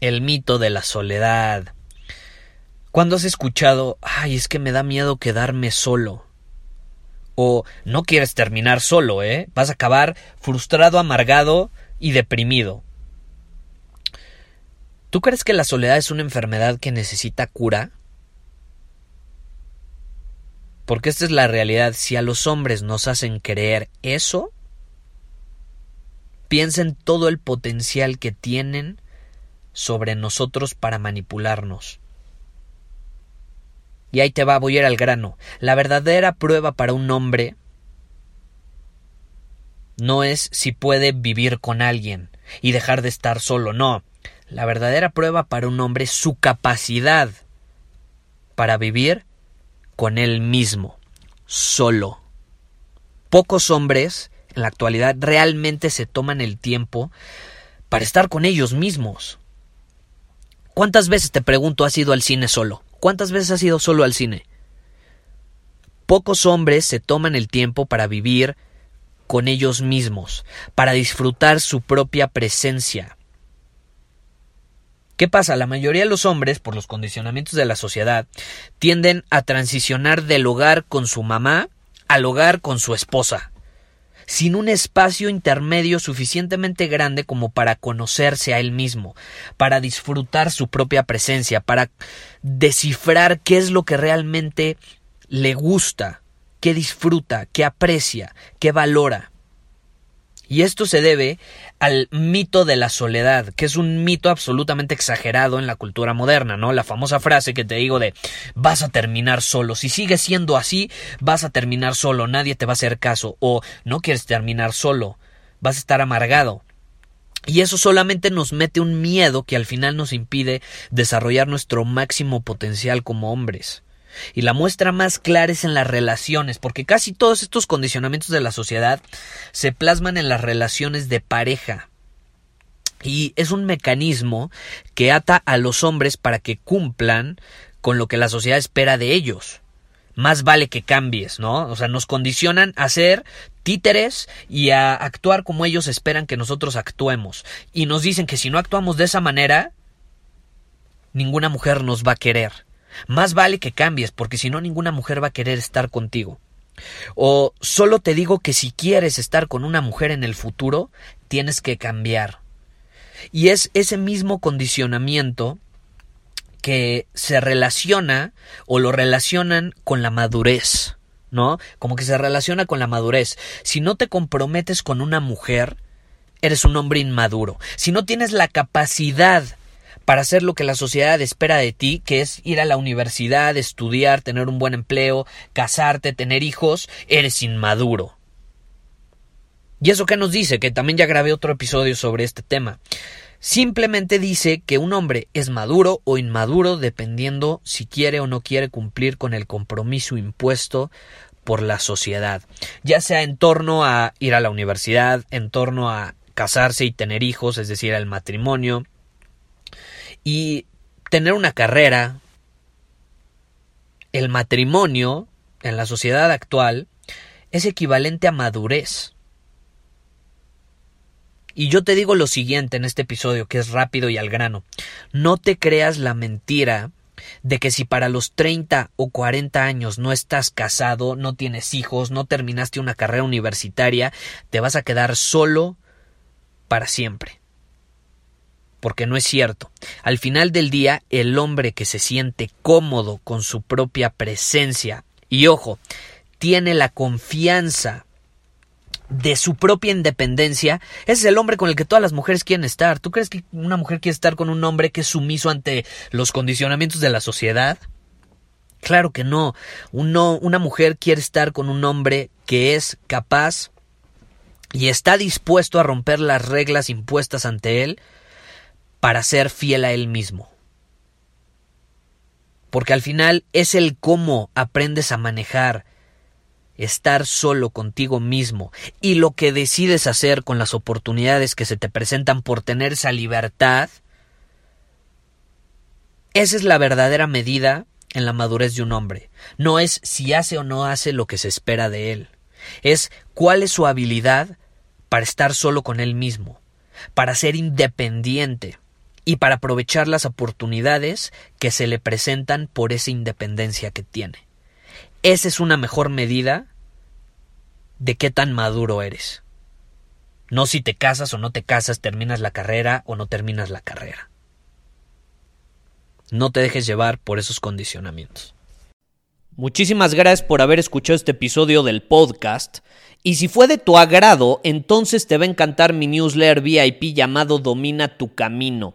el mito de la soledad. ¿Cuándo has escuchado, ay, es que me da miedo quedarme solo? O no quieres terminar solo, ¿eh? Vas a acabar frustrado, amargado y deprimido. ¿Tú crees que la soledad es una enfermedad que necesita cura? Porque esta es la realidad. Si a los hombres nos hacen creer eso, piensen todo el potencial que tienen sobre nosotros para manipularnos. Y ahí te va, voy a ir al grano. La verdadera prueba para un hombre no es si puede vivir con alguien y dejar de estar solo, no. La verdadera prueba para un hombre es su capacidad para vivir con él mismo, solo. Pocos hombres en la actualidad realmente se toman el tiempo para estar con ellos mismos. ¿Cuántas veces te pregunto has ido al cine solo? ¿Cuántas veces has ido solo al cine? Pocos hombres se toman el tiempo para vivir con ellos mismos, para disfrutar su propia presencia. ¿Qué pasa? La mayoría de los hombres, por los condicionamientos de la sociedad, tienden a transicionar del hogar con su mamá al hogar con su esposa sin un espacio intermedio suficientemente grande como para conocerse a él mismo, para disfrutar su propia presencia, para descifrar qué es lo que realmente le gusta, qué disfruta, qué aprecia, qué valora. Y esto se debe al mito de la soledad, que es un mito absolutamente exagerado en la cultura moderna, ¿no? La famosa frase que te digo de vas a terminar solo. Si sigues siendo así, vas a terminar solo, nadie te va a hacer caso. O no quieres terminar solo, vas a estar amargado. Y eso solamente nos mete un miedo que al final nos impide desarrollar nuestro máximo potencial como hombres. Y la muestra más clara es en las relaciones, porque casi todos estos condicionamientos de la sociedad se plasman en las relaciones de pareja. Y es un mecanismo que ata a los hombres para que cumplan con lo que la sociedad espera de ellos. Más vale que cambies, ¿no? O sea, nos condicionan a ser títeres y a actuar como ellos esperan que nosotros actuemos. Y nos dicen que si no actuamos de esa manera, ninguna mujer nos va a querer. Más vale que cambies, porque si no ninguna mujer va a querer estar contigo. O solo te digo que si quieres estar con una mujer en el futuro, tienes que cambiar. Y es ese mismo condicionamiento que se relaciona o lo relacionan con la madurez, ¿no? Como que se relaciona con la madurez. Si no te comprometes con una mujer, eres un hombre inmaduro. Si no tienes la capacidad para hacer lo que la sociedad espera de ti, que es ir a la universidad, estudiar, tener un buen empleo, casarte, tener hijos, eres inmaduro. ¿Y eso qué nos dice? Que también ya grabé otro episodio sobre este tema. Simplemente dice que un hombre es maduro o inmaduro dependiendo si quiere o no quiere cumplir con el compromiso impuesto por la sociedad, ya sea en torno a ir a la universidad, en torno a casarse y tener hijos, es decir, al matrimonio, y tener una carrera, el matrimonio en la sociedad actual es equivalente a madurez. Y yo te digo lo siguiente en este episodio, que es rápido y al grano. No te creas la mentira de que si para los 30 o 40 años no estás casado, no tienes hijos, no terminaste una carrera universitaria, te vas a quedar solo para siempre. Porque no es cierto. Al final del día, el hombre que se siente cómodo con su propia presencia y ojo, tiene la confianza de su propia independencia, ese es el hombre con el que todas las mujeres quieren estar. ¿Tú crees que una mujer quiere estar con un hombre que es sumiso ante los condicionamientos de la sociedad? Claro que no. Una mujer quiere estar con un hombre que es capaz y está dispuesto a romper las reglas impuestas ante él para ser fiel a él mismo. Porque al final es el cómo aprendes a manejar estar solo contigo mismo y lo que decides hacer con las oportunidades que se te presentan por tener esa libertad, esa es la verdadera medida en la madurez de un hombre. No es si hace o no hace lo que se espera de él. Es cuál es su habilidad para estar solo con él mismo, para ser independiente y para aprovechar las oportunidades que se le presentan por esa independencia que tiene. Esa es una mejor medida de qué tan maduro eres. No si te casas o no te casas, terminas la carrera o no terminas la carrera. No te dejes llevar por esos condicionamientos. Muchísimas gracias por haber escuchado este episodio del podcast. Y si fue de tu agrado, entonces te va a encantar mi newsletter VIP llamado Domina tu Camino.